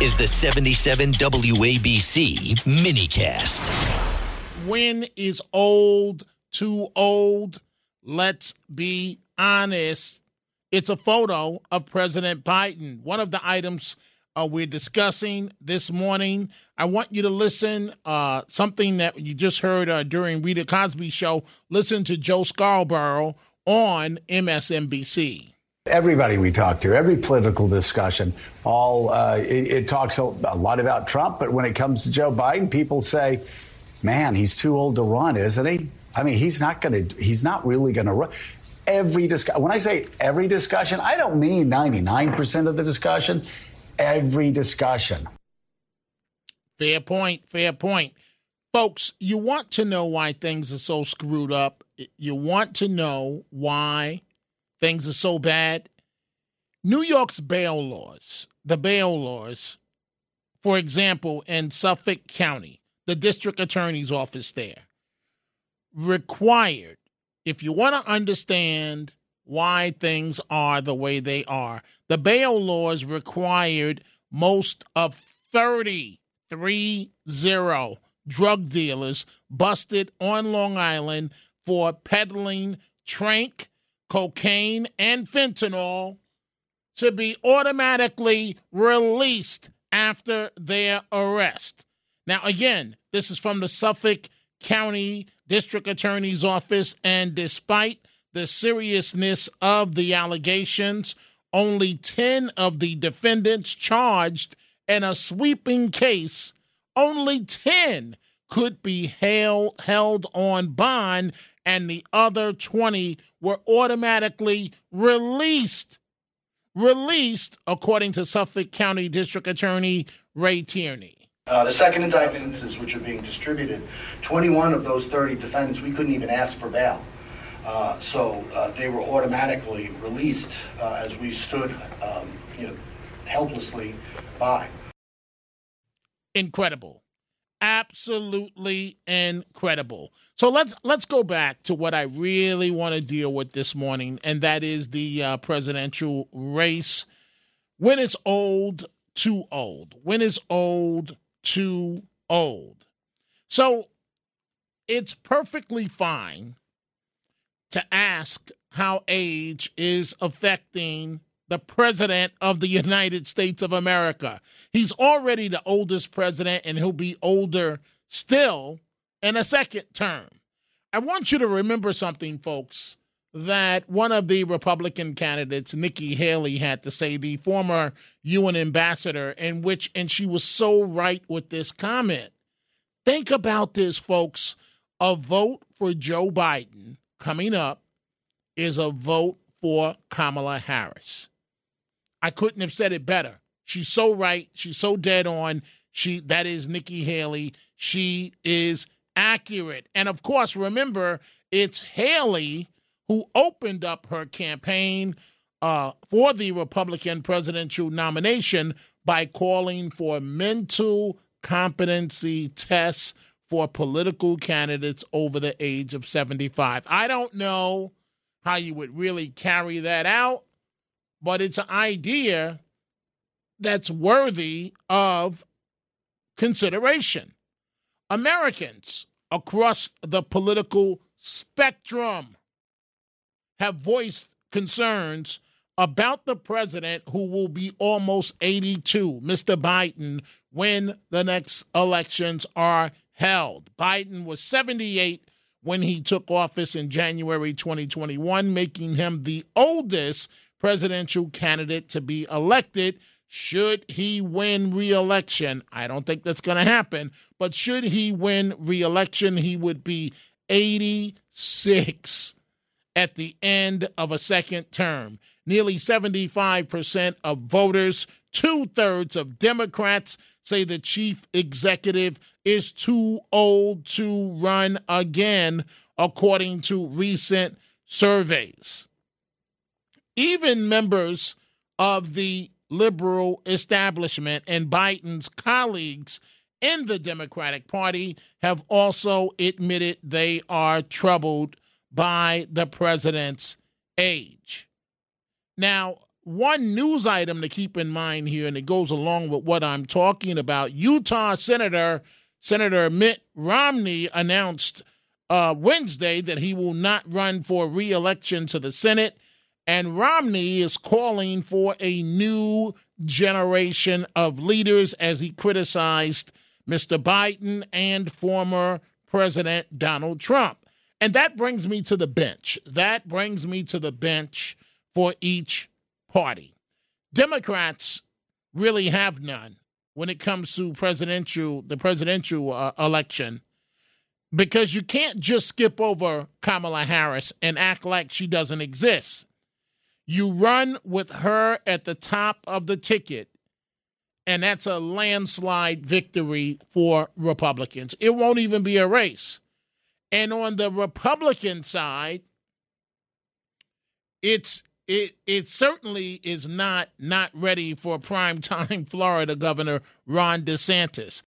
is the 77 WABC minicast. When is old too old? Let's be honest. It's a photo of President Biden. One of the items uh, we're discussing this morning. I want you to listen. Uh, something that you just heard uh, during Rita Cosby's show. Listen to Joe Scarborough on MSNBC. Everybody we talk to, every political discussion, all uh, it, it, talks a, a lot about Trump, but when it comes to Joe Biden, people say, "Man, he's too old to run, isn't he?" I mean, he's not going to. He's not really going to run every discussion. When I say every discussion, I don't mean 99% of the discussions, every discussion. Fair point, fair point. Folks, you want to know why things are so screwed up. You want to know why things are so bad. New York's bail laws, the bail laws, for example, in Suffolk County, the district attorney's office there, required, if you want to understand why things are the way they are, the bail laws required most of 30, three zero drug dealers busted on Long Island for peddling tranq cocaine, and fentanyl to be automatically released after their arrest. Now, again, this is from the Suffolk County District Attorney's Office, and despite the seriousness of the allegations, only 10 of the defendants charged in a sweeping case, only 10 could be held, held on bond and the other 20 were automatically released. Released, according to Suffolk County District Attorney Ray Tierney. Uh, the second indictment which are being distributed, 21 of those 30 defendants, we couldn't even ask for bail. Uh, so uh, they were automatically released uh, as we stood um, you know, helplessly by. Incredible. Absolutely incredible. So let's let's go back to what I really want to deal with this morning, and that is the uh, presidential race. When it's old, too old. When it's old, too old. So it's perfectly fine to ask how age is affecting the president of the United States of America. He's already the oldest president, and he'll be older still in a second term. I want you to remember something, folks, that one of the Republican candidates, Nikki Haley, had to say, the former UN ambassador, in which, and she was so right with this comment. Think about this, folks. A vote for Joe Biden coming up is a vote for Kamala Harris. I couldn't have said it better. She's so right. She's so dead on. She that is Nikki Haley. She is accurate. And of course, remember, it's Haley who opened up her campaign uh, for the Republican presidential nomination by calling for mental competency tests for political candidates over the age of 75. I don't know how you would really carry that out, but it's an idea that's worthy of consideration. Americans across the political spectrum have voiced concerns about the president who will be almost 82, Mr. Biden, when the next elections are held. Biden was 78 when he took office in January 2021, making him the oldest presidential candidate to be elected should he win reelection, I don't think that's going to happen, but should he win reelection, he would be 86 at the end of a second term. Nearly 75% of voters, two thirds of Democrats say the chief executive is too old to run again, according to recent surveys. Even members of the liberal establishment and Biden's colleagues in the Democratic Party have also admitted they are troubled by the president's age. Now, one news item to keep in mind here, and it goes along with what I'm talking about. Utah Senator Senator Mitt Romney announced uh, Wednesday that he will not run for reelection to the Senate, and Romney is calling for a new generation of leaders as he criticized Mr. Biden and former President Donald Trump. And that brings me to the bench. That brings me to the bench for each party. Democrats really have none when it comes to presidential the presidential uh, election because you can't just skip over Kamala Harris and act like she doesn't exist. You run with her at the top of the ticket, and that's a landslide victory for Republicans. It won't even be a race. And on the Republican side, it's it it certainly is not not ready for prime time Florida Governor Ron DeSantis.